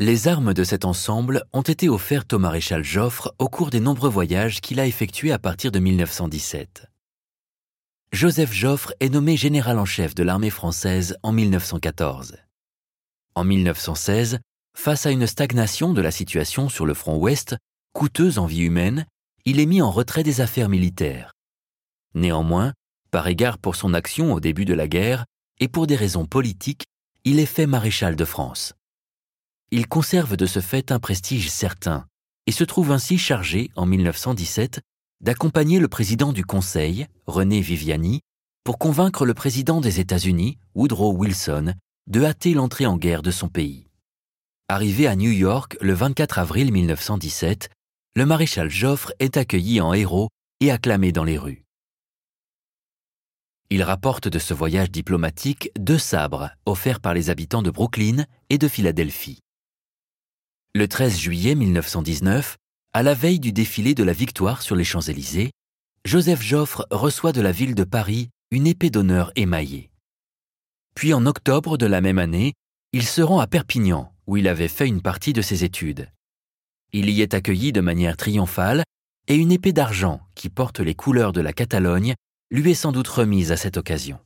Les armes de cet ensemble ont été offertes au maréchal Joffre au cours des nombreux voyages qu'il a effectués à partir de 1917. Joseph Joffre est nommé général en chef de l'armée française en 1914. En 1916, face à une stagnation de la situation sur le front ouest, coûteuse en vie humaine, il est mis en retrait des affaires militaires. Néanmoins, par égard pour son action au début de la guerre et pour des raisons politiques, il est fait maréchal de France. Il conserve de ce fait un prestige certain et se trouve ainsi chargé, en 1917, d'accompagner le président du Conseil, René Viviani, pour convaincre le président des États-Unis, Woodrow Wilson, de hâter l'entrée en guerre de son pays. Arrivé à New York le 24 avril 1917, le maréchal Joffre est accueilli en héros et acclamé dans les rues. Il rapporte de ce voyage diplomatique deux sabres offerts par les habitants de Brooklyn et de Philadelphie. Le 13 juillet 1919, à la veille du défilé de la victoire sur les Champs-Élysées, Joseph Joffre reçoit de la ville de Paris une épée d'honneur émaillée. Puis en octobre de la même année, il se rend à Perpignan, où il avait fait une partie de ses études. Il y est accueilli de manière triomphale et une épée d'argent qui porte les couleurs de la Catalogne lui est sans doute remise à cette occasion.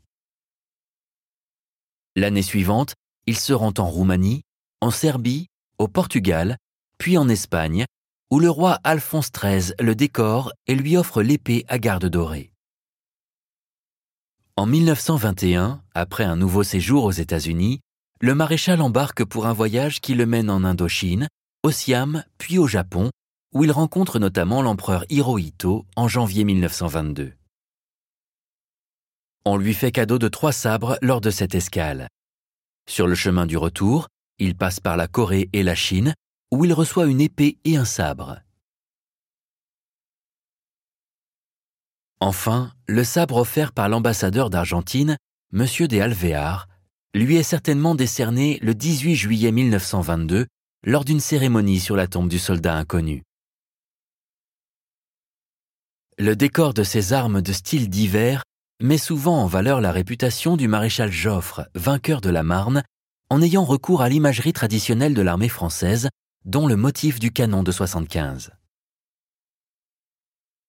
L'année suivante, il se rend en Roumanie, en Serbie, au Portugal, puis en Espagne, où le roi Alphonse XIII le décore et lui offre l'épée à garde dorée. En 1921, après un nouveau séjour aux États-Unis, le maréchal embarque pour un voyage qui le mène en Indochine, au Siam, puis au Japon, où il rencontre notamment l'empereur Hirohito en janvier 1922. On lui fait cadeau de trois sabres lors de cette escale. Sur le chemin du retour, il passe par la Corée et la Chine, où il reçoit une épée et un sabre. Enfin, le sabre offert par l'ambassadeur d'Argentine, M. de Alvear, lui est certainement décerné le 18 juillet 1922 lors d'une cérémonie sur la tombe du soldat inconnu. Le décor de ces armes de style divers met souvent en valeur la réputation du maréchal Joffre, vainqueur de la Marne, en ayant recours à l'imagerie traditionnelle de l'armée française, dont le motif du canon de 75.